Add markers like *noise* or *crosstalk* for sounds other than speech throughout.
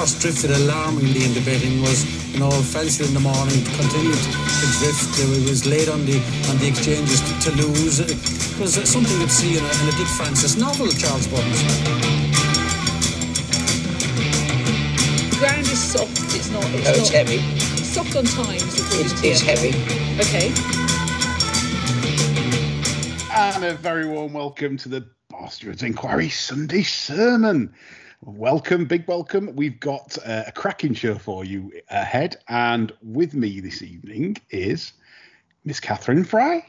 horse drifted alarmingly in the betting was, you know, fancy in the morning, continued to drift. He was late on the on the exchanges to, to lose. It was uh, something you'd see in a, in a Dick Francis novel, Charles Byrnes. The ground is soft. It's not. It's, No, not, heavy. It's soft on times. according It's, it's heavy. Okay. And a very warm welcome to the Bastards Inquiry Sunday Sermon. Welcome, big welcome. We've got uh, a cracking show for you ahead, and with me this evening is Miss Cathryn Fry.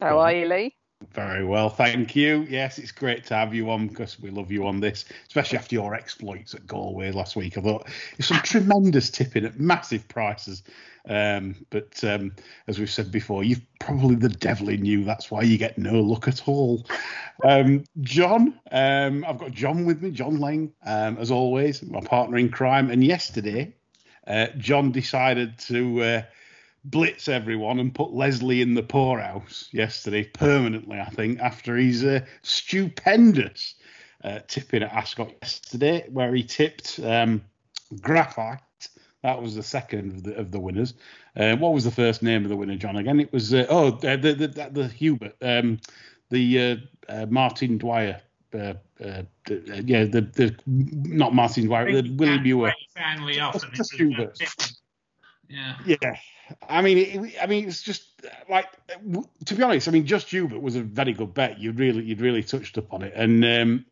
How are you, Lee? Very well, thank you. Yes, it's great to have you on because we love you on this, especially after your exploits at Galway last week. I thought it's some tremendous tipping at massive prices. Um, but um, as we've said before, you've probably the devil in you. That's why you get no luck at all. Um, John, um, I've got John with me, John Lang, um, as always, my partner in crime. And yesterday, uh, John decided to uh, blitz everyone and put Leslie in the poorhouse yesterday permanently, I think, after he's uh, stupendous uh, tipping at Ascot yesterday, where he tipped um, Graphite. That was the second of the, of the winners. Uh, what was the first name of the winner, John? Again, it was uh, oh uh, the, the the the Hubert, um, the uh, uh, Martin Dwyer. Uh, uh, the, uh, yeah, the the not Martin Dwyer, the Willie Muir. Finally off. and Just was Hubert. Yeah. Yeah, I mean, it, I mean, it's just like to be honest. I mean, just Hubert was a very good bet. You really, you'd really touched upon it, and um,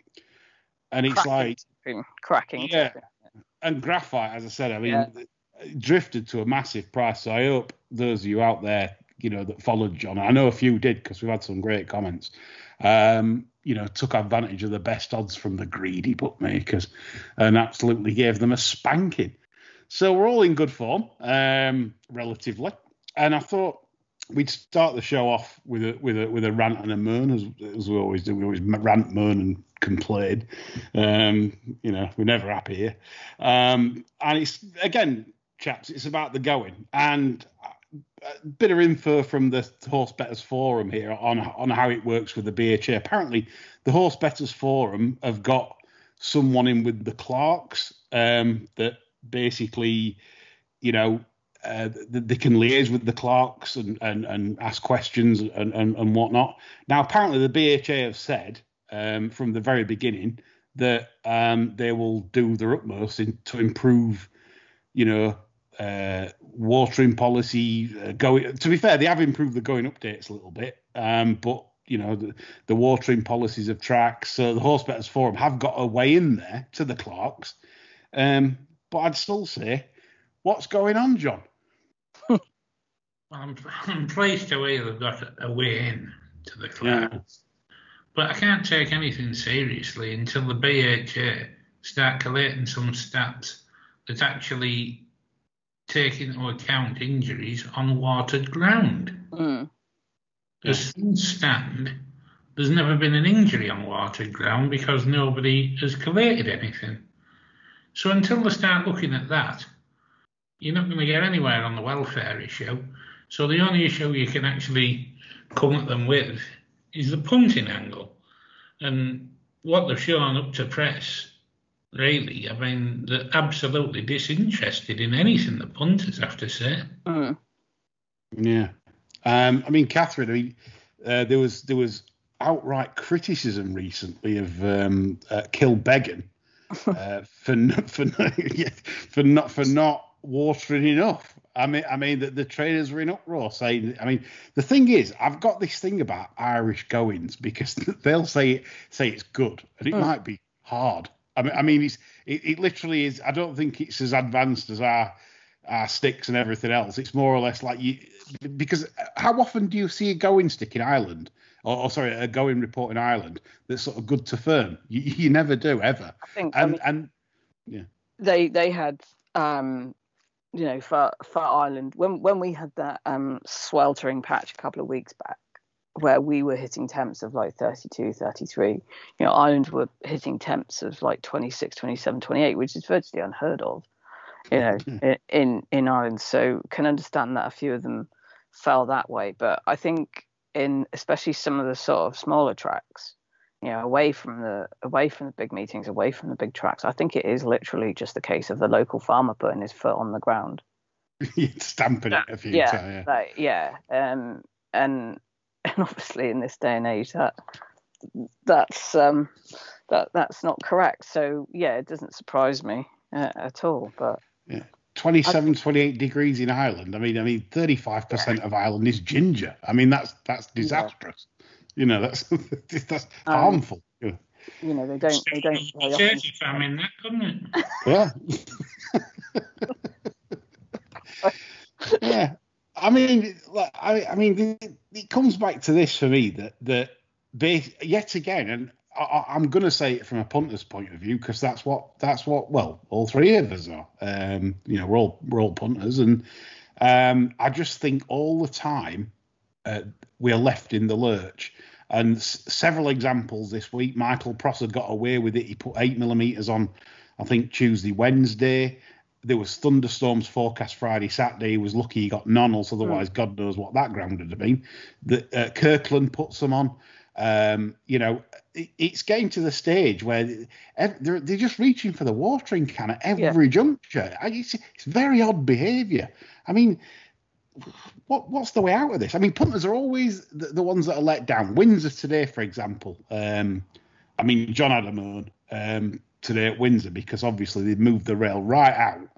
and it's cracking like tipping, cracking. Yeah. tipping. And graphite, as I said, I mean, Yeah. drifted to a massive price. So I hope those of you out there, you know, that followed John, I know a few did because we've had some great comments. Um, you know, took advantage of the best odds from the greedy bookmakers and absolutely gave them a spanking. So we're all in good form, um, relatively. And I thought we'd start the show off with a with a with a rant and a moan, as, as we always do. We always rant, moan, and complain. Um, you know, we're never happy here. Um, and it's again, chaps, it's about the going and a bit of info from the Horse Betters Forum here on on how it works with the BHA. Apparently, the Horse Betters Forum have got someone in with the clerks um, that basically, you know, uh, they can liaise with the clerks and, and, and ask questions and, and, and whatnot. Now, apparently, the BHA have said um, from the very beginning that um, they will do their utmost in, to improve, you know, uh, watering policy. Uh, going to be fair, they have improved the going updates a little bit, um, but you know the, the watering policies of tracks. So the Horse Betters Forum have got a way in there to the clerks. Um, but I'd still say, what's going on, John? Well, *laughs* I'm, I'm pleased to hear they've got a way in to the club. But I can't take anything seriously until the BHA start collating some stats that actually take into account injuries on watered ground. Mm. As things stand, there's never been an injury on watered ground because nobody has collated anything. So until they start looking at that, you're not going to get anywhere on the welfare issue. So the only issue you can actually come at them with is the punting angle. And what they've shown up to press, really, I mean, they're absolutely disinterested in anything the punters have to say. Mm. Yeah. Um, I mean, Cathryn, I mean, uh, there was there was outright criticism recently of um, uh, Kilbeggan *laughs* uh, for for *laughs* yeah, for not for not watering enough. I mean, I mean that the traders were in uproar saying. I mean, the thing is, I've got this thing about Irish goings because *laughs* they'll say say it's good and it Mm. might be hard. I mean, I mean, it's it, it literally is. I don't think it's as advanced as our our sticks and everything else. It's more or less like you because how often do you see a going stick in Ireland? Or, or sorry, a going report in Ireland that's sort of good to firm. You, *laughs* you never do ever. I think I And mean, and yeah, they they had um, you know for for Ireland when when we had that um, sweltering patch a couple of weeks back where we were hitting temps of like 32 33 you know Ireland were hitting temps of like 26 27 28 which is virtually unheard of you know in in Ireland. So can understand that a few of them fell that way. But I think in especially some of the sort of smaller tracks you know, away from the away from the big meetings, away from the big tracks. I think it is literally just the case of the local farmer putting his foot on the ground. *laughs* Stamping it a few yeah, times. Yeah. like, yeah, um, and and obviously in this day and age that that's um that that's not correct. So yeah, it doesn't surprise me uh, at all. But 27, 28 degrees in Ireland. I mean, I mean, 35% of Ireland is ginger. I mean, that's that's disastrous. You know, that's *laughs* that's Um, harmful. Yeah. you know they don't they don't very often. Jersey famine, that couldn't it? Yeah. *laughs* yeah. I mean, like, I, I mean, it, it comes back to this for me that that bas- yet again, and I- I, I'm going to say it from a punter's point of view because that's what that's what well, all three of us are. Um, you know, we're all we're all punters, and um, I just think all the time uh, we're left in the lurch. And s- several examples this week. Michael Prosser got away with it. He put eight millimeters on, I think Tuesday, Wednesday. There was thunderstorms forecast Friday, Saturday. He was lucky he got none, else otherwise God knows what that ground would have been. The, uh, Kirkland put some on. Um, you know, it, it's getting to the stage where they're, they're just reaching for the watering can at every juncture. I- It's, it's very odd behaviour. I mean, what what's the way out of this? I mean, punters are always the, the ones that are let down. Windsor today, for example. Um, I mean, John had a moan um, today at Windsor because obviously they've moved the rail right out.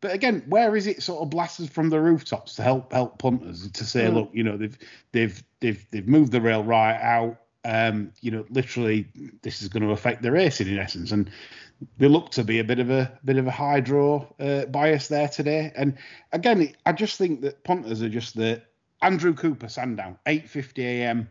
But again, where is it sort of blasted from the rooftops to help help punters to say, Mm. look, you know, they've they've they've they've moved the rail right out. Um, you know, literally, this is going to affect the racing in essence, and they look to be a bit of a bit of a high draw uh, bias there today. And again, I just think that punters are just the Andrew Cooper Sandown 8:50 a.m.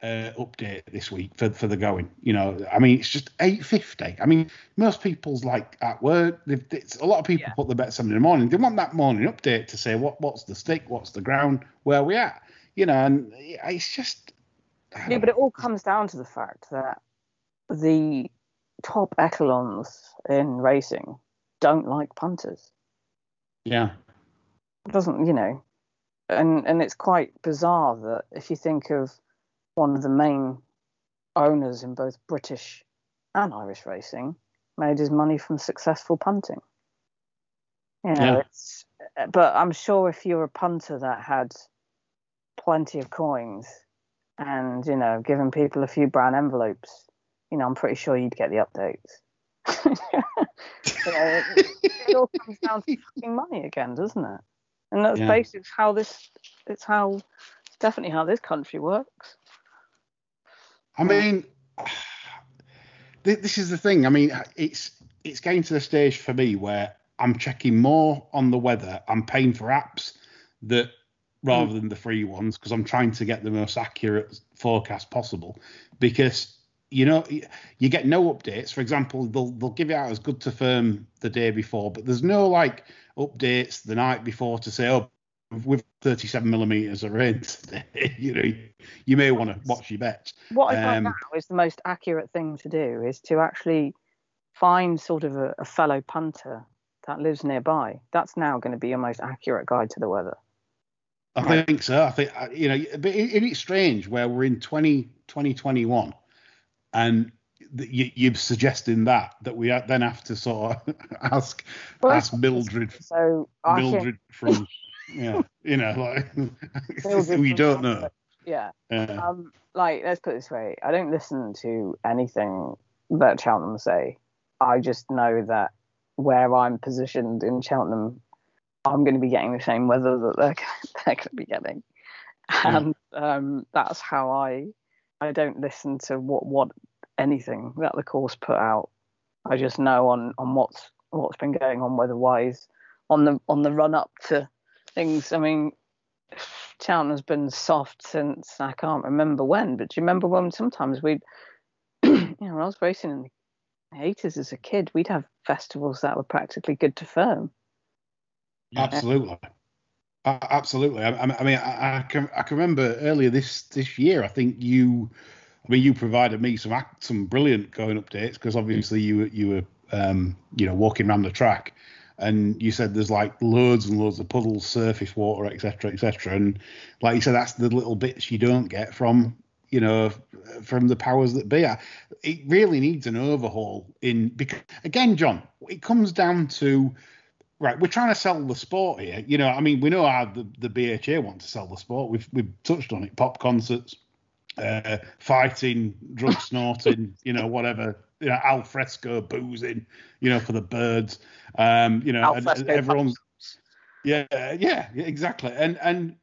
Uh, update this week for for the going. You know, I mean, it's just 8:50. I mean, most people's like at work. a lot of people Yeah. put the bets on in the morning. They want that morning update to say what what's the stick, what's the ground, where we at. You know, and it's just. Yeah, but it all comes down to the fact that the top echelons in racing don't like punters. yeah. It doesn't, you know, and and it's quite bizarre that if you think of one of the main owners in both British and Irish racing made his money from successful punting. You know, Yeah. it's but I'm sure if you're a punter that had plenty of coins and you know given people a few brown envelopes, you know, I'm pretty sure you'd get the updates. *laughs* you know, it, it all comes down to fucking money again, doesn't it? And that's Yeah. basically how this. It's how. It's definitely how this country works. I mean, this is the thing. I mean, it's it's getting to the stage for me where I'm checking more on the weather. I'm paying for apps that rather mm. than the free ones because I'm trying to get the most accurate forecast possible. Because you know, you get no updates. For example, they'll they'll give it out as good to firm the day before, but there's no like updates the night before to say, oh, with 37 millimeters of rain *laughs* today, you know, you may want to watch your bets. What I find Um, now is the most accurate thing to do is to actually find sort of a, a fellow punter that lives nearby. That's now going to be your most accurate guide to the weather. I think so. I think uh, you know, but it, it is strange where we're in 20, 2021 and you, you're suggesting that that we then have to sort of *laughs* ask Well, ask Mildred *laughs* So Mildred from yeah, you know, like *laughs* Mildred we don't know. Yeah, Uh, um, like let's put it this way: I don't listen to anything that Cheltenham say. I just know that where I'm positioned in Cheltenham, I'm going to be getting the same weather that they're they're going to be getting, and um, that's how I I don't listen to what what anything that the course put out. I just know on on what's what's been going on weather wise on the on the run up to things. I mean, town has been soft since I can't remember when, but do you remember when sometimes we'd, *clears throat* you know, when I was racing in the 80s as a kid, we'd have festivals that were practically good to firm. Absolutely. Uh, absolutely. I, I mean, I, I can I can remember earlier this this year. I think you, I mean, you provided me some some brilliant going updates because obviously you you were um, you know walking around the track, and you said there's like loads and loads of puddles, surface water, etc., etc. And like you said, that's the little bits you don't get from you know from the powers that be. It really needs an overhaul in because again, John, it comes down to right. We're trying to sell the sport here. You know, I mean, we know how the, the BHA want to sell the sport. We've we've touched on it. Pop concerts, uh, fighting, drug *laughs* snorting, you know, whatever. You know, al fresco boozing, you know, for the birds. Um, you know, and, and everyone's. Yeah, yeah, exactly. And and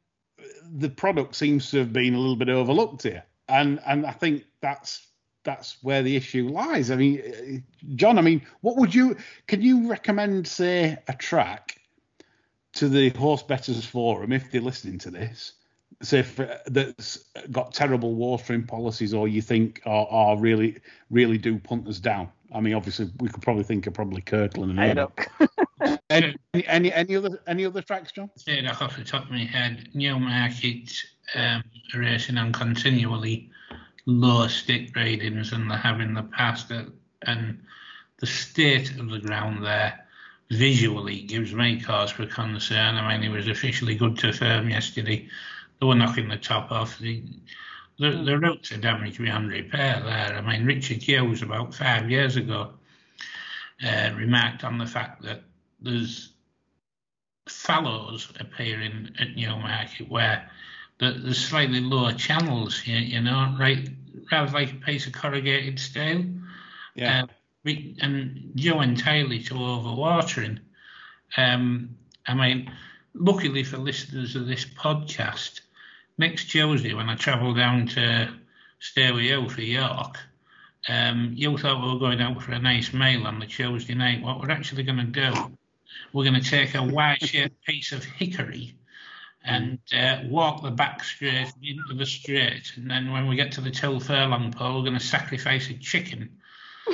the product seems to have been a little bit overlooked here, and and I think that's that's where the issue lies. I mean, John, I mean, what would you can you recommend, say, a track to the horse betters forum if they're listening to this? Say if, that's got terrible watering policies, or you think are, are really really do punters down. I mean, obviously we could probably think of probably Kirkland and *laughs* any, any any other any other tracks, John? Yeah, off the top of my head, Newmarket um, racing on continually low stick ratings than they have in the past, uh, and the state of the ground there visually gives me cause for concern. I mean, it was officially good to firm yesterday. They were knocking the top off. The, the, the roots are damaged beyond repair there. I mean, Richard Hughes about five years ago uh, remarked on the fact that there's fallows appearing at Newmarket where there's slightly lower channels here, you know, right, rather like a piece of corrugated steel. Yeah. Uh, and due entirely to overwatering. Um, I mean, luckily for listeners of this podcast, next Tuesday when I travel down to stay with you for York, um, you thought we were going out for a nice meal on the Tuesday night. What we're actually going to do we're going to take a Y-shaped piece of hickory and uh, walk the back straight into the straight, and then when we get to the till furlong pole, we're going to sacrifice a chicken. *laughs*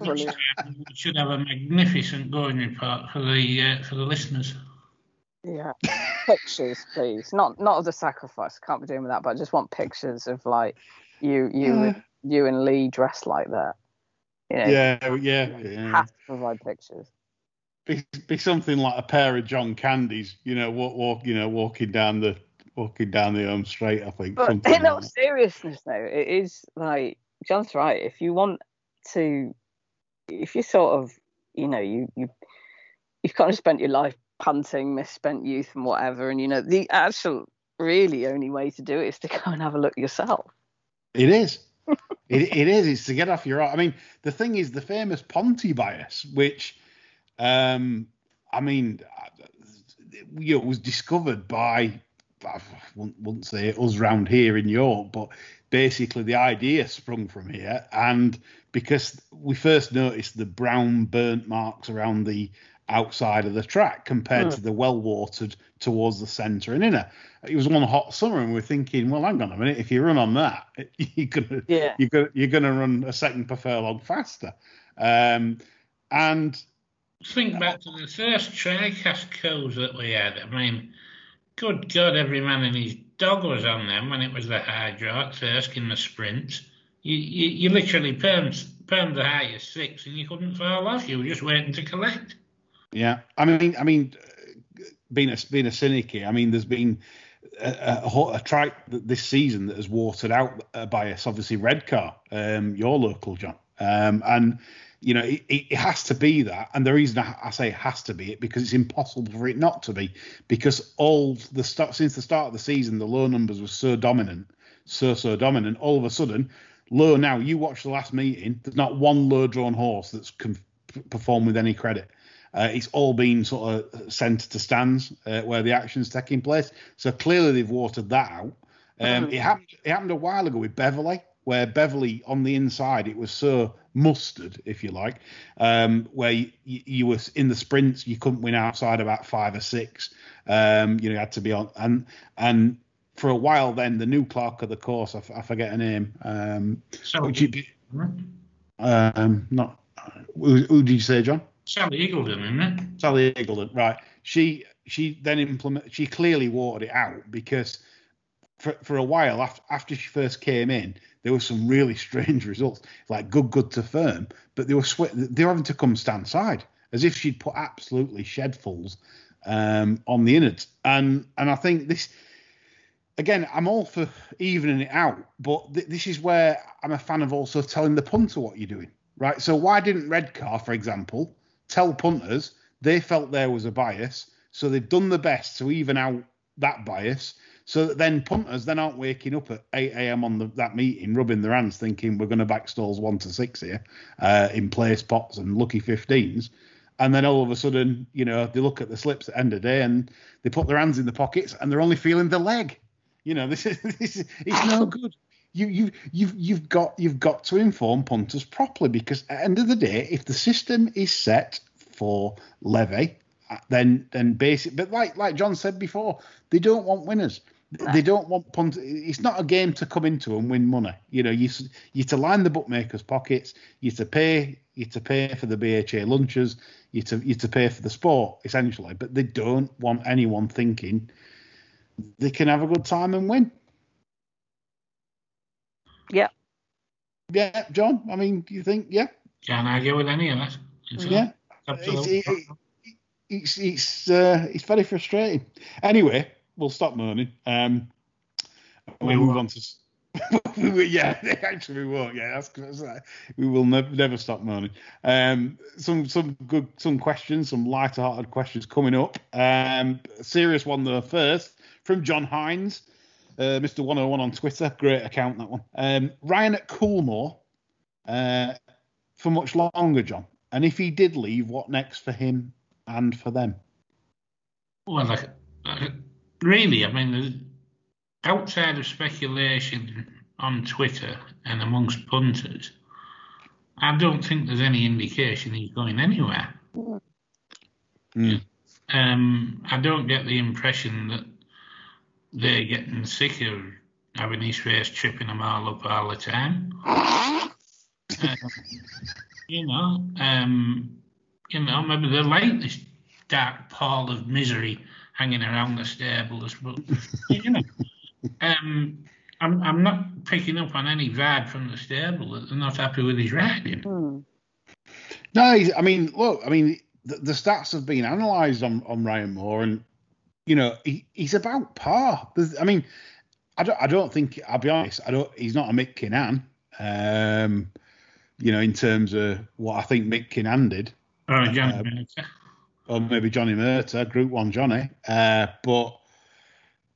which, um, should have a magnificent going report for the uh, for the listeners. Yeah, pictures, please. Not not of the sacrifice. Can't be doing with that. But I just want pictures of like you you you and Lee dressed like that. You know, yeah, yeah, yeah. Have to provide pictures. Be, be something like a pair of John Candies, you know, walk, walk, you know, walking down the walking down the home straight. I think. But in all like seriousness, though, it is like John's right. If you want to, if you sort of, you know, you you you've kind of spent your life punting, misspent youth, and whatever, and you know, the actual really only way to do it is to *laughs* go and have a look yourself. It is it, it is. It's to get off your. I mean, the thing is the famous Ponty bias, which, um, I mean, you know, was discovered by. I wouldn't say us round here in York, but basically the idea sprung from here, and because we first noticed the brown burnt marks around the outside of the track compared to the well watered towards the centre and inner. It was one hot summer, and we're thinking, well, hang on a minute, if you run on that, *laughs* you're gonna yeah. you're gonna you're gonna run a second per furlong faster. Um, and think back to the first Tricast codes that we had. I mean, good God, every man and his dog was on them when it was the draw first in the sprint. You, you, you literally permed, permed the highest six and you couldn't fall off. You were just waiting to collect. Yeah, I mean, I mean, being a being a cynic here, I mean, there's been a, a, a track this season that has watered out by us, obviously Redcar, um, your local John, um, and you know it, it, has to be that. And the reason I, I, say it has to be it because it's impossible for it not to be, because all the start since the start of the season, the low numbers were so dominant, so so dominant. All of a sudden, low now. You watch the last meeting. There's not one low drawn horse that's can perform with any credit. Uh, it's all been sort of sent to stands uh, where the action's taking place. So clearly they've watered that out. Um, mm. it, happened, it happened a while ago with Beverley, where Beverley on the inside it was so mustard, if you like, um, where you, you, were in the sprints you couldn't win outside about five or six. Um, you know, you had to be on and and for a while then the new clerk of the course, I, f- I forget her name. Um, so, um, not who, who did you say, John? Sally Iggulden, isn't it? Sally Iggulden, right. She she then implement she clearly watered it out because for for a while after after she first came in, there were some really *laughs* strange results, like good good to firm, but they were sweat they were having to come stand side as if she'd put absolutely shedfuls um, on the innards, and and I think this. again, I'm all for evening it out, but th- this is where I'm a fan of also telling the punter what you're doing, right? So why didn't Redcar, for example, tell punters they felt there was a bias, so they've done the best to even out that bias, so then punters then aren't waking up at 8 a.m. on the, that meeting, rubbing their hands, thinking we're going to back stalls one to six here uh, in place pots and lucky 15s. And then all of a sudden, you know, they look at the slips at the end of the day and they put their hands in the pockets and they're only feeling the leg. You know, *laughs* this is this is it's no good. You you you've you've got you've got to inform punters properly because at the end of the day, if the system is set for levy, uh, then then basic. But like like John said before, they don't want winners. They don't want punt. It's not a game to come into and win money. You know, you you to line the bookmakers' pockets. You to pay you to pay for the BHA lunches. You to you to pay for the sport essentially. But they don't want anyone thinking they can have a good time and win. Yeah. Yeah, John. I mean, do you think? Yeah. Can't argue with any of that. It's yeah. Absolutely. It's, it, it's it's uh, it's very frustrating. Anyway, we'll stop moaning. Um, we'll move on to. *laughs* yeah, *laughs* actually we won't. Yeah, that's, that's we will never never stop moaning. Um, some some good some questions, some light-hearted questions coming up. Um, serious one though first from John Hines, uh, Mr. 101 on Twitter. Great account that one. Um, Ryan at Coolmore uh, for much longer, John. And if he did leave, what next for him and for them? Well, like, really, I mean, outside of speculation on Twitter and amongst punters, I don't think there's any indication he's going anywhere. Mm. Um, I don't get the impression that they're getting sick of having his face tripping them all up all the time. um, you know, um, you know, maybe they like this dark pall of misery hanging around the stables, but *laughs* you know, um, I'm I'm not picking up on any vibe from the stable that they're not happy with his riding. Hmm. No, I mean, look, I mean, the, the stats have been analysed on, on Ryan Moore, and you know, he, he's about par. There's, I mean, I don't, I don't think, I'll be honest, I don't, he's not a Mick Kinane, um, you know, in terms of what I think Mick Kinane did. Oh, Johnny Uh, Murtagh. Or maybe Johnny Murtagh, Group One Johnny. Uh, but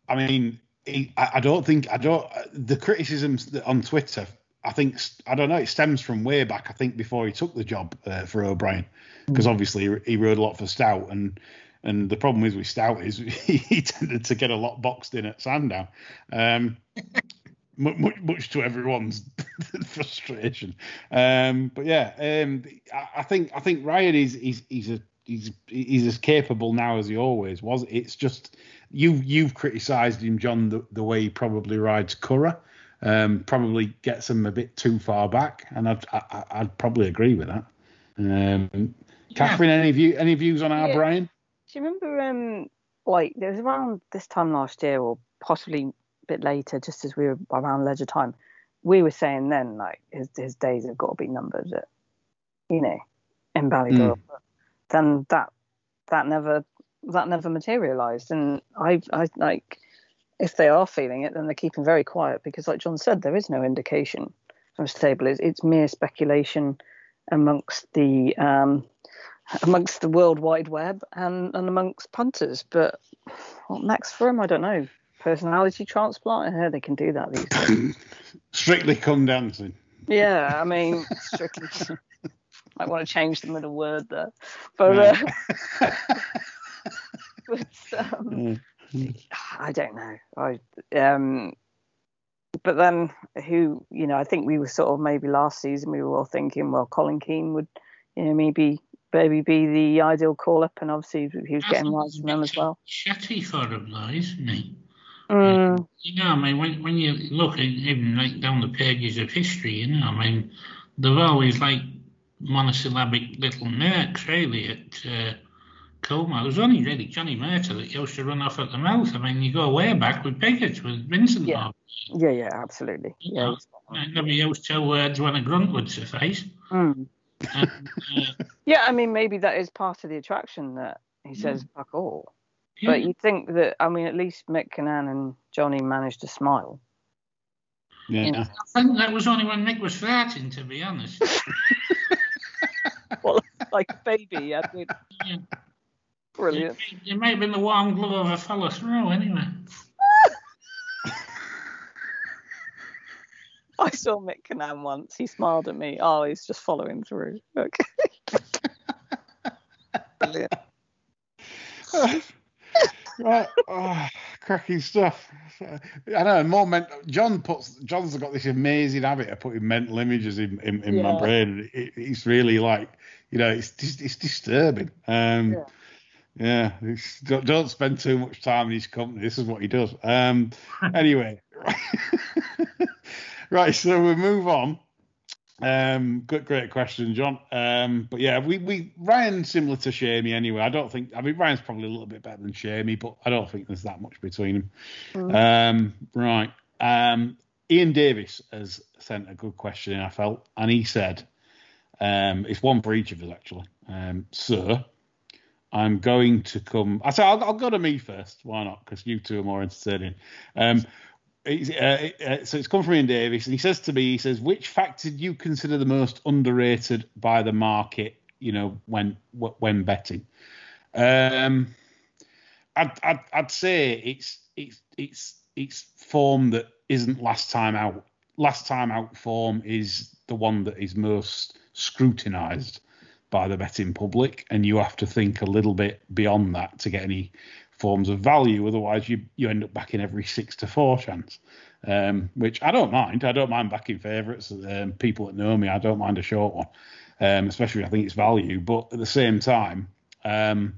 I mean, he, I, I don't think I don't the criticisms on Twitter. I think I don't know. It stems from way back. I think before he took the job uh, for O'Brien, because obviously he, he rode a lot for Stoute, and and the problem is with Stoute is *laughs* he tended to get a lot boxed in at Sandown. Um, *laughs* much, much to everyone's *laughs* frustration. Um, but yeah, um, I, I think I think Ryan is he's he's a he's he's as capable now as he always was. It's just you you've criticised him, John, the, the way he probably rides Curra. Um, probably gets him a bit too far back, and I'd I, I'd probably agree with that. Um, Catherine, any view any views on our Yeah. Brian? Do you remember, um, like, there was around this time last year, or possibly a bit later, just as we were around leisure time, we were saying then, like, his, his days have got to be numbered at, you know, in Ballydoyle. But then that that never that never materialised, and I I like if they are feeling it, then they're keeping very quiet because, like John said, there is no indication from stable. It's, it's mere speculation amongst the um, amongst the world wide web and, and amongst punters. But what next for him? I don't know. Personality transplant? I heard they can do that these days. *laughs* Strictly come dancing. yeah, I mean, strictly. *laughs* I want to change the middle word there, but, uh, *laughs* but um, I don't know. I um, but then who you know? I think we were sort of maybe last season we were all thinking, well, Colin Keane would you know maybe maybe be the ideal call up, and obviously he was I getting think right he's a from them as well. Chatty for him, though, isn't he? Mm, You know, I mean, when when you look at even like down the pages of history, you know, I mean, they're always like monosyllabic little nerks, really, at uh, Coolmore. It was only really Johnny Murtagh that used to run off at the mouth. I mean, you go way back with Piggott, with Vincent. Yeah. Moore. yeah, yeah, absolutely. Yeah. I never used two words when a grunt would suffice. Mm. And, uh, *laughs* Yeah, I mean maybe that is part of the attraction that he says fuck all. Yeah. But you'd think that, I mean, at least Mick Kinane and Johnny managed to smile. Yeah. I think that was only when Mick was farting, to be honest. *laughs* Well, *laughs* like a baby, yeah, dude. Yeah. brilliant. It may have been the warm glove of a fellow throw, anyway. *laughs* I saw Mick Kinane once. He smiled at me. Oh, he's just following through. Okay. *laughs* brilliant. right. Oh, cracking stuff. *laughs* I know. More mental. John puts. John's got this amazing habit of putting mental images in in, in my brain. It, it's really like you know, it's it's disturbing. Um, Yeah. yeah. don't, don't spend too much time in his company. This is what he does. Um, anyway. *laughs* right. So we move on. Um, good, great question, John. Um, but yeah, we we Ryan similar to Seamie anyway. I don't think. I mean, Ryan's probably a little bit better than Seamie, but I don't think there's that much between them. Um, right. Um, Ian Davis has sent a good question in. I felt, and he said, um, it's one for each of us actually. Um, sir, I'm going to come. I say I'll, I'll go to me first. Why not? Because you two are more entertaining. Um, uh, uh, so it's come from Ian Davis, and he says to me, he says, which factor do you consider the most underrated by the market? You know, when when betting. Um, I'd, I'd I'd say it's it's it's it's form that isn't last time out. Last time out form is the one that is most scrutinised by the betting public, and you have to think a little bit beyond that to get any forms of value. Otherwise, you you end up backing every six to four chance, um, which I don't mind. I don't mind backing favourites. Um, people that know me, I don't mind a short one, um, especially if I think it's value. But at the same time, um,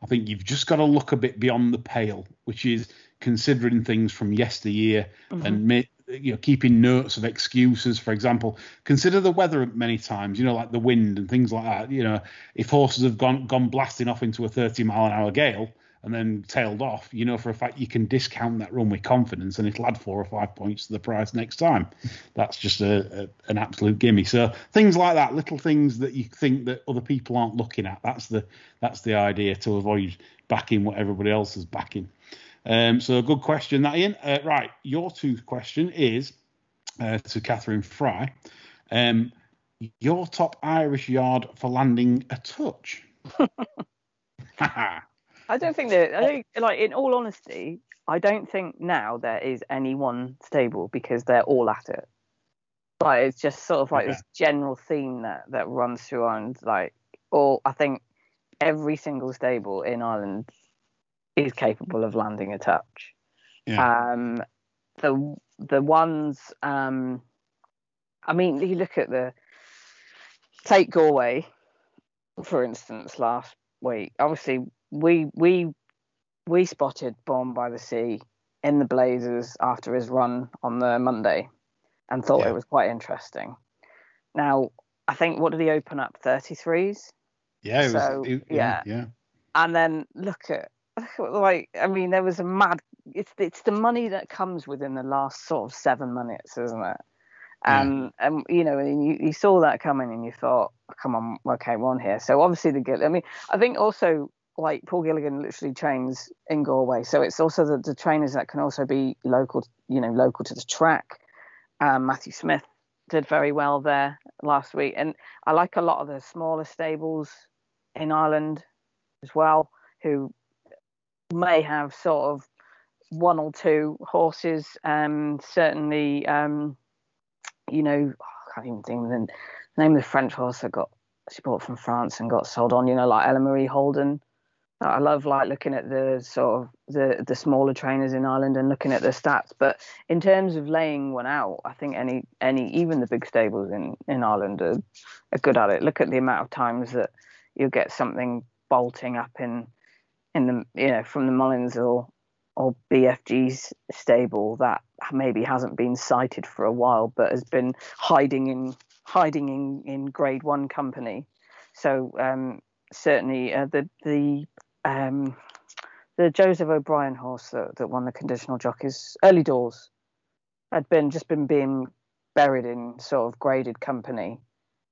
I think you've just got to look a bit beyond the pale, which is considering things from yesteryear and ma- you know keeping notes of excuses. For example, consider the weather many times. You know, like the wind and things like that. You know, if horses have gone gone blasting off into a 30 mile an hour gale and then tailed off, you know for a fact you can discount that run with confidence and it'll add four or five points to the price next time. *laughs* That's just a, a an absolute gimme. So things like that, little things that you think that other people aren't looking at. That's the that's the idea to avoid backing what everybody else is backing. Um, so good question, that Ian. Uh, right, your two question is uh, to Cathryn Fry. Um, your top Irish yard for landing a touch. *laughs* I don't think that. I don't like. In all honesty, I don't think now there is any one stable because they're all at it. Like it's just sort of like Okay. this general theme that that runs through Ireland. Like, all I think every single stable in Ireland is capable of landing a touch. Yeah. Um, the the ones. Um, I mean, you look at the take Galway, for instance, last week. Obviously, we we we spotted Born by the Sea in the Blazers after his run on the Monday, and thought Yeah. it was quite interesting. Now, I think what did he open up? Thirty threes, yeah, it was, So, it- yeah. yeah, and then look at like I mean, there was a mad. It's it's the money that comes within the last sort of seven minutes, isn't it? Yeah. And and you know, and you, you saw that coming, and you thought, oh, come on, okay, we're on here. So obviously the Gill. I mean, I think also like Paul Gilligan literally trains in Galway, so it's also the, the trainers that can also be local, you know, local to the track. Um, Matthew Smith did very well there last week, and I like a lot of the smaller stables in Ireland as well, who may have sort of one or two horses. Um, certainly, um, you know, I can't even think of the name of the French horse that got she bought from France and got sold on. You know, like Ellmarie Holden. I love like looking at the sort of the the smaller trainers in Ireland and looking at the stats. But in terms of laying one out, I think any any even the big stables in in Ireland are, are good at it. Look at the amount of times that you'll get something bolting up in in the you know from the Mullins or or BFG's stable that maybe hasn't been cited for a while, but has been hiding in hiding in in Grade One company. So um, certainly uh, the the um, the Joseph O'Brien horse that, that won the conditional jockeys early doors had been just been being buried in sort of graded company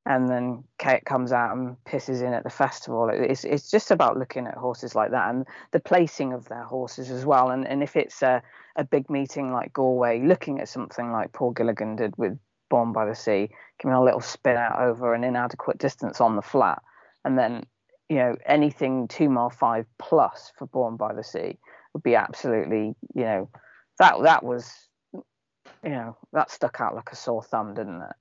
and then Kate comes out and pisses in at the festival. It's it's just about looking at horses like that and the placing of their horses as well. And and if it's a, a big meeting like Galway, looking at something like Paul Gilligan did with Born by the Sea, giving a little spin out over an inadequate distance on the flat, and then you know anything two mile five plus for Born by the Sea would be absolutely you know that that was you know that stuck out like a sore thumb, didn't it?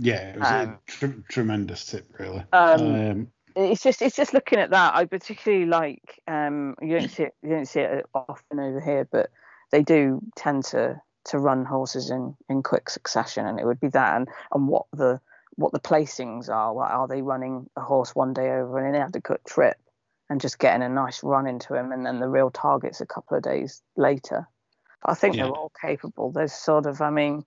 Yeah, it was Um, a tr- tremendous tip, really. Um, Um, it's just it's just looking at that. I particularly like um you don't see it you don't see it often over here, but they do tend to to run horses in in quick succession, and it would be that and and what the what the placings are. What are they running a horse one day over an inadequate trip and just getting a nice run into him, and then the real targets a couple of days later. I think Yeah. they're all capable. There's sort of, I mean,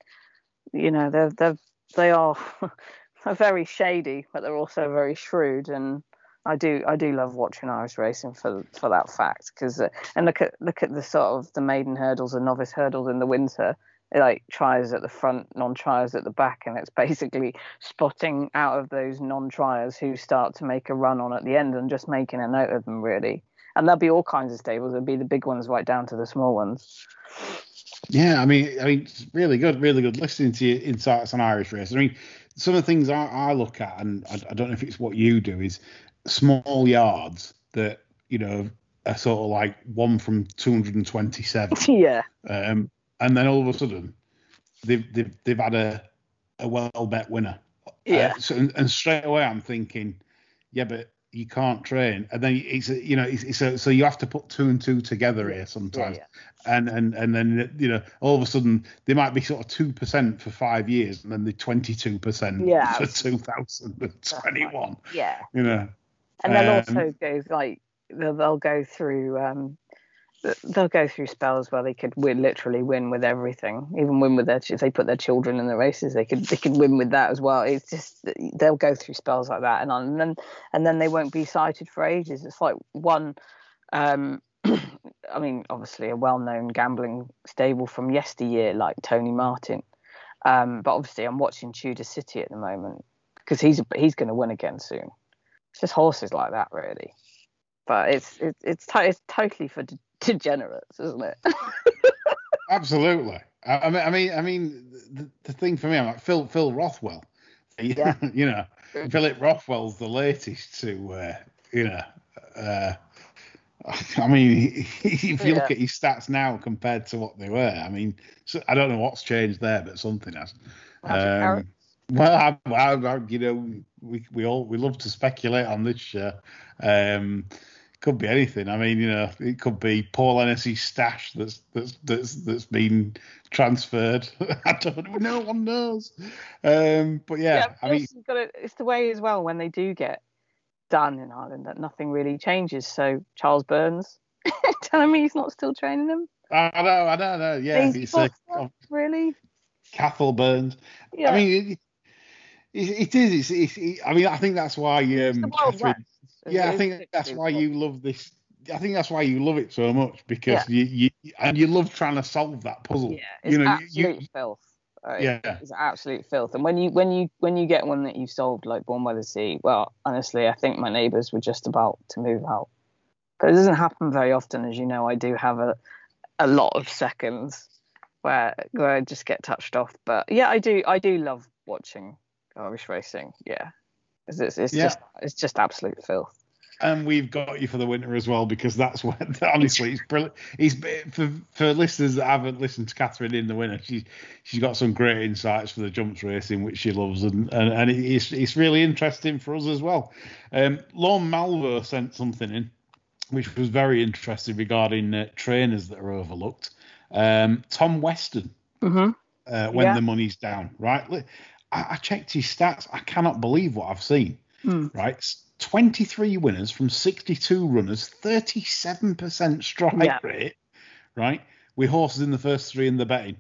you know, they're they're they are *laughs* are very shady, but they're also very shrewd. And I do I do love watching Irish racing for for that fact. Because uh, and look at look at the sort of the maiden hurdles and novice hurdles in the winter. Like tries at the front, non-triers at the back, and it's basically spotting out of those non-triers who start to make a run on at the end and just making a note of them really. And there'll be all kinds of stables. There'll be the big ones right down to the small ones. Yeah, I mean, I mean, it's really good, really good listening to your insights on Irish race. I mean, some of the things I, I look at, and I, I don't know if it's what you do, is small yards that you know are sort of like one from 227, *laughs* yeah, um, and then all of a sudden they've they've, they've had a a well bet winner. yeah, Uh, so, and, and straight away I'm thinking, yeah, but you can't train, and then it's a- you know it's, it's a, so you have to put two and two together here sometimes yeah. and and and then you know all of a sudden they might be sort of two percent for five years and then the twenty two percent Yeah, for two thousand and twenty one. yeah. You know, and then Um, also goes like they'll, they'll go through um they'll go through spells where they could win literally win with everything even win with their if they put their children in the races they could they could win with that as well. It's just they'll go through spells like that and, on, and then and then they won't be cited for ages. It's like one um *clears throat* i mean obviously a well-known gambling stable from yesteryear like tony martin. Um but obviously i'm watching tudor city at the moment because he's he's going to win again soon. It's just horses like that, really. But it's it's it's, it's totally for de- degenerates, isn't it? *laughs* absolutely. I, mean, I mean, I mean, the, the thing for me, I'm like Phil Phil Rothwell. Yeah. *laughs* you know, Philip Rothwell's the latest to, uh, you know. Uh, *laughs* I mean, if you Yeah. look at his stats now compared to what they were, I mean, so, I don't know what's changed there, but something has. Um, well, I, I, I, you know, we we all we love to speculate on this show. Um, could be anything. I mean, you know, it could be Paul Hennessey's stash that's that's that's that's been transferred. *laughs* I don't know. No one knows. Um, but yeah, but I mean, to, it's the way as well when they do get done in Ireland that nothing really changes. So Charles Byrnes *laughs* telling me he's not still training them. I know, I know, I know. Yeah, Easy it's a box, really? Cathal Burns. Yeah. I mean, it, it, it is. It's, it's, I mean, I think that's why. Um, Cathryn. Yeah, I think that's why you love this. I think that's why you love it so much because you, you and you love trying to solve that puzzle. Yeah, it's you know, absolute you, filth. Right? yeah, It's absolute filth. And when you when you when you get one that you've solved, like Born by the Sea, well, honestly, I think my neighbours were just about to move out. But it doesn't happen very often, as you know. I do have a a lot of seconds where where I just get touched off. But yeah, I do I do love watching Irish racing. Yeah, it's it's, it's Yeah. just it's just absolute filth. and we've got you for the winter as well because that's when *laughs* honestly it's brilliant. He's for for listeners that haven't listened to Cathryn in the winter. She's she's got some great insights for the jumps racing which she loves and and, and it's it's really interesting for us as well. Um, Lorne Malvo sent something in which was very interesting regarding uh, trainers that are overlooked. Um, Tom Weston Mm-hmm. uh, when Yeah. the money's down, right? I, I checked his stats. I cannot believe what I've seen. Hmm. Right, 23 winners from 62 runners, 37% strike Yeah. rate. Right, with horses in the first three in the betting.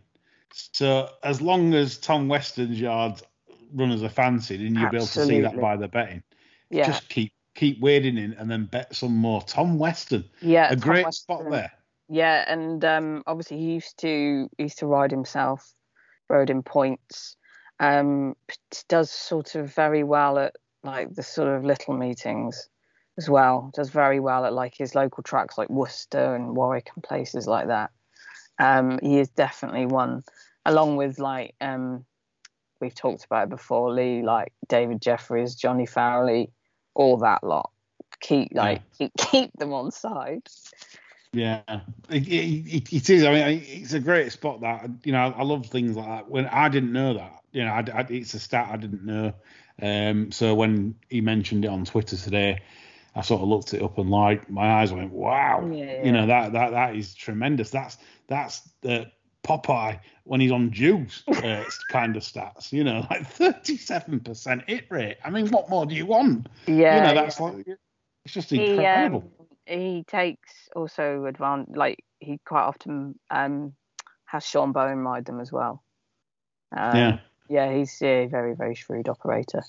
So as long as Tom Weston's yards runners are fancied, and you'll be able to see that by the betting, Yeah, just keep keep wading in and then bet some more. Tom Weston, yeah. a Tom great Weston. spot there. Yeah, and um, obviously he used to he used to ride himself, rode in points, um, does sort of very well at like the sort of little meetings as well. Does very well at like his local tracks like Worcester and Warwick and places like that. Um, he is definitely one, along with like um, we've talked about it before, Lee, like David Jeffries, Johnny Farrelly, all that lot. Keep like *laughs* keep, keep them on side. Yeah, it, it, it is. I mean, it's a great spot. That you know, I love things like that. When I didn't know that, you know, I, I, it's a stat I didn't know. Um, so when he mentioned it on Twitter today, I sort of looked it up and like my eyes went, wow. Yeah. You know that that that is tremendous. That's that's uh, Popeye when he's on juice uh, *laughs* kind of stats. You know, like thirty-seven percent hit rate. I mean, what more do you want? Yeah, you know, that's yeah. like it's just he incredible. um, he takes also advantage like he quite often um has Sean Bowen ride them as well. Um, yeah. Yeah, he's a very very shrewd operator.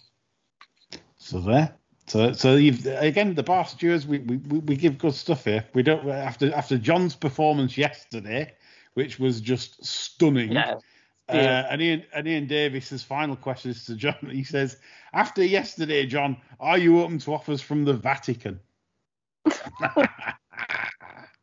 So there. So so you've again the bar stewards we, we we give good stuff here. We don't after after John's performance yesterday, which was just stunning. Yeah, Uh, and Ian and Ian Davis's final question is to John. He says, "After yesterday, John, are you open to offers from the Vatican?" *laughs*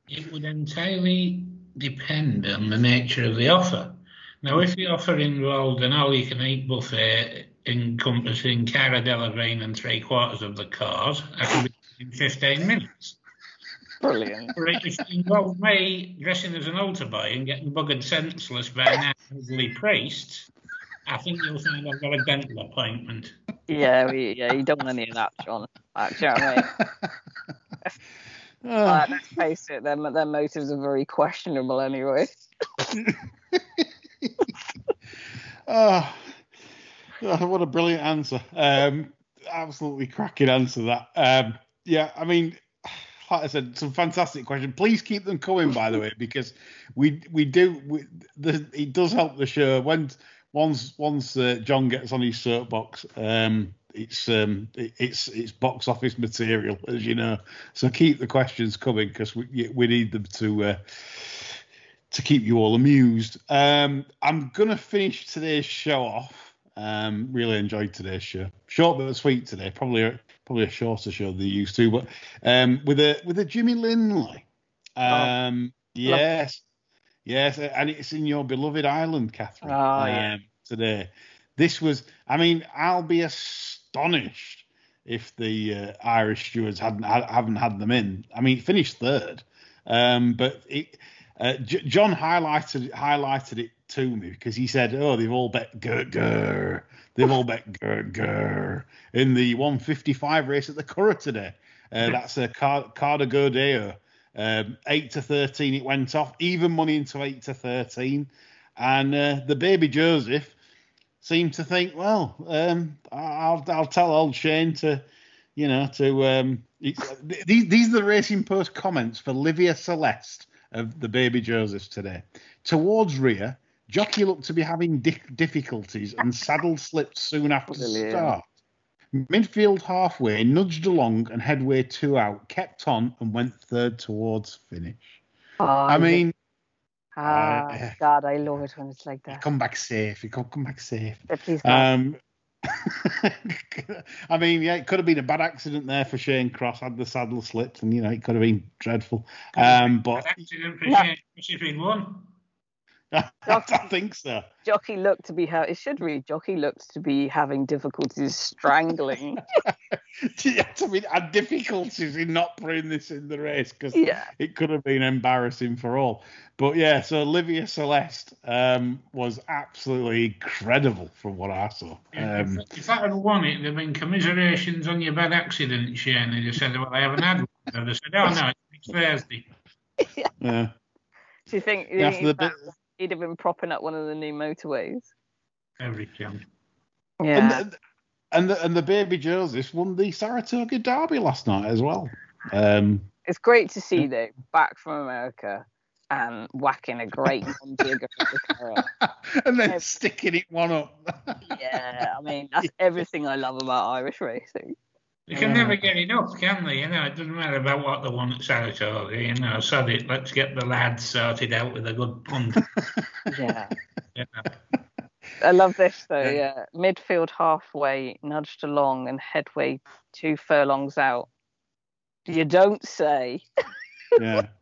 It would entirely depend on the nature of the offer. Now, if the offer involved an all-you-can-eat buffet encompassing Cara Delevingne and three quarters of the Corrs, I could be in 15 minutes. brilliant. Or if it involved me dressing as an altar boy and getting buggered senseless by an elderly priest, I think you'll find I've got a dental appointment. yeah, we, yeah, you don't want any of that, John. Like, do you know what I mean? Oh, Like, let's face it, their their motives are very questionable anyway. *laughs* oh, what a brilliant answer! Um, absolutely cracking answer that. Um, yeah, I mean, like I said, some fantastic question. Please keep them coming, by the way, because we we do we, the, it does help the show when once once uh, John gets on his soapbox. Um, it's um it, it's it's box office material, as you know. So keep the questions coming because we we need them to. Uh, to keep you all amused. Um, I'm gonna finish today's show off. Um, really enjoyed today's show. Short but sweet today. Probably a, probably a shorter show than you used to, but um, with a with a Jimmy Lindley. Um, yes, yes, and it's in your beloved island, Cathryn. Oh, yeah. um, Today, this was. I mean, I'll be astonished if the uh, Irish stewards hadn't ha- haven't had them in. I mean, finished third, um, but it, uh, J- John highlighted highlighted it to me because he said, "Oh, they've all bet grr grr. They've all bet grr grr in the 155 race at the Curragh today. Uh, that's a Car- Carter Godeo. Um, eight to thirteen, it went off. Even money into eight to thirteen, and uh, the baby Joseph seemed to think, well, um, I'll I'll tell old Shane to, you know, to um, these these are the Racing Post comments for Livia Celeste of the baby Josephs today. Towards rear, jockey looked to be having di- difficulties and saddle slipped soon after Brilliant. start. Midfield halfway, nudged along and headway two out, kept on and went third towards finish. Oh, I mean, ah, uh, God, I love it when it's like that. come back safe. He come come back safe. Um, *laughs* I mean, yeah, it could have been a bad accident there for Shane Crosse had the saddle slipped, and you know it could have been dreadful. Um, but Accident for Yeah. Shane, if he'd won. *laughs* I don't think so. Jockey looked to be ha- it should read Jockey looked to be having difficulties strangling. *laughs* yeah, I mean, I had difficulties in not putting this in the race because yeah. it could have been embarrassing for all. But yeah, so Olivia Celeste um, was absolutely incredible from what I saw. Um, if that had won it, there'd been commiserations on your bad accident, Shane. They just said, well, I haven't had one. And they said, oh, no, it's Thursday. Do *laughs* yeah. you think, do you think for the bit- he'd have been propping up one of the new motorways? Every chance. Yeah. And, the, and the and the baby Joseph won the Saratoga Derby last night as well. Um, it's great to see though back from America and whacking a great non-jigger the car. and then Yeah. sticking it one up. Yeah, I mean that's everything I love about Irish racing. They can Yeah. never um, get enough, can they? You know, it doesn't matter about what they want at Saratoga. You know, sod it. Let's get the lads sorted out with a good punt. *laughs* Yeah. you know. I love this though. Yeah. Yeah. midfield halfway, nudged along, and headway two furlongs out. You don't say. yeah. *laughs*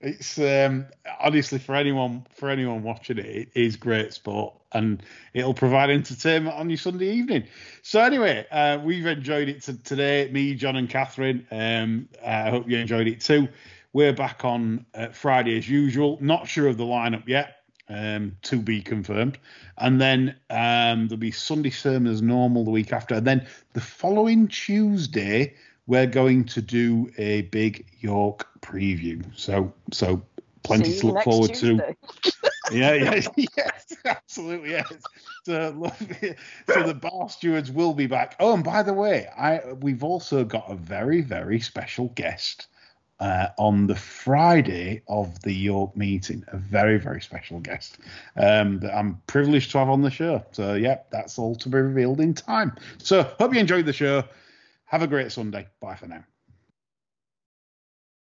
It's um, honestly for anyone for anyone watching it, it is great sport and it'll provide entertainment on your Sunday evening. So anyway, uh, we've enjoyed it to, today. Me, John, and Cathryn. Um, I hope you enjoyed it too. We're back on uh, Friday as usual. Not sure of the lineup yet. Um, to be confirmed, and then um, there'll be Sunday sermon as normal the week after, and then the following Tuesday we're going to do a big York preview. So so plenty to look forward Tuesday. to. *laughs* Yeah, yeah, *laughs* yes, absolutely, yes. So, *laughs* so the bar stewards will be back. Oh, and by the way, I we've also got a very very special guest uh, on the Friday of the York meeting. A very very special guest um, that I'm privileged to have on the show. So yeah, that's all to be revealed in time. So hope you enjoyed the show. Have a great Sunday. Bye for now.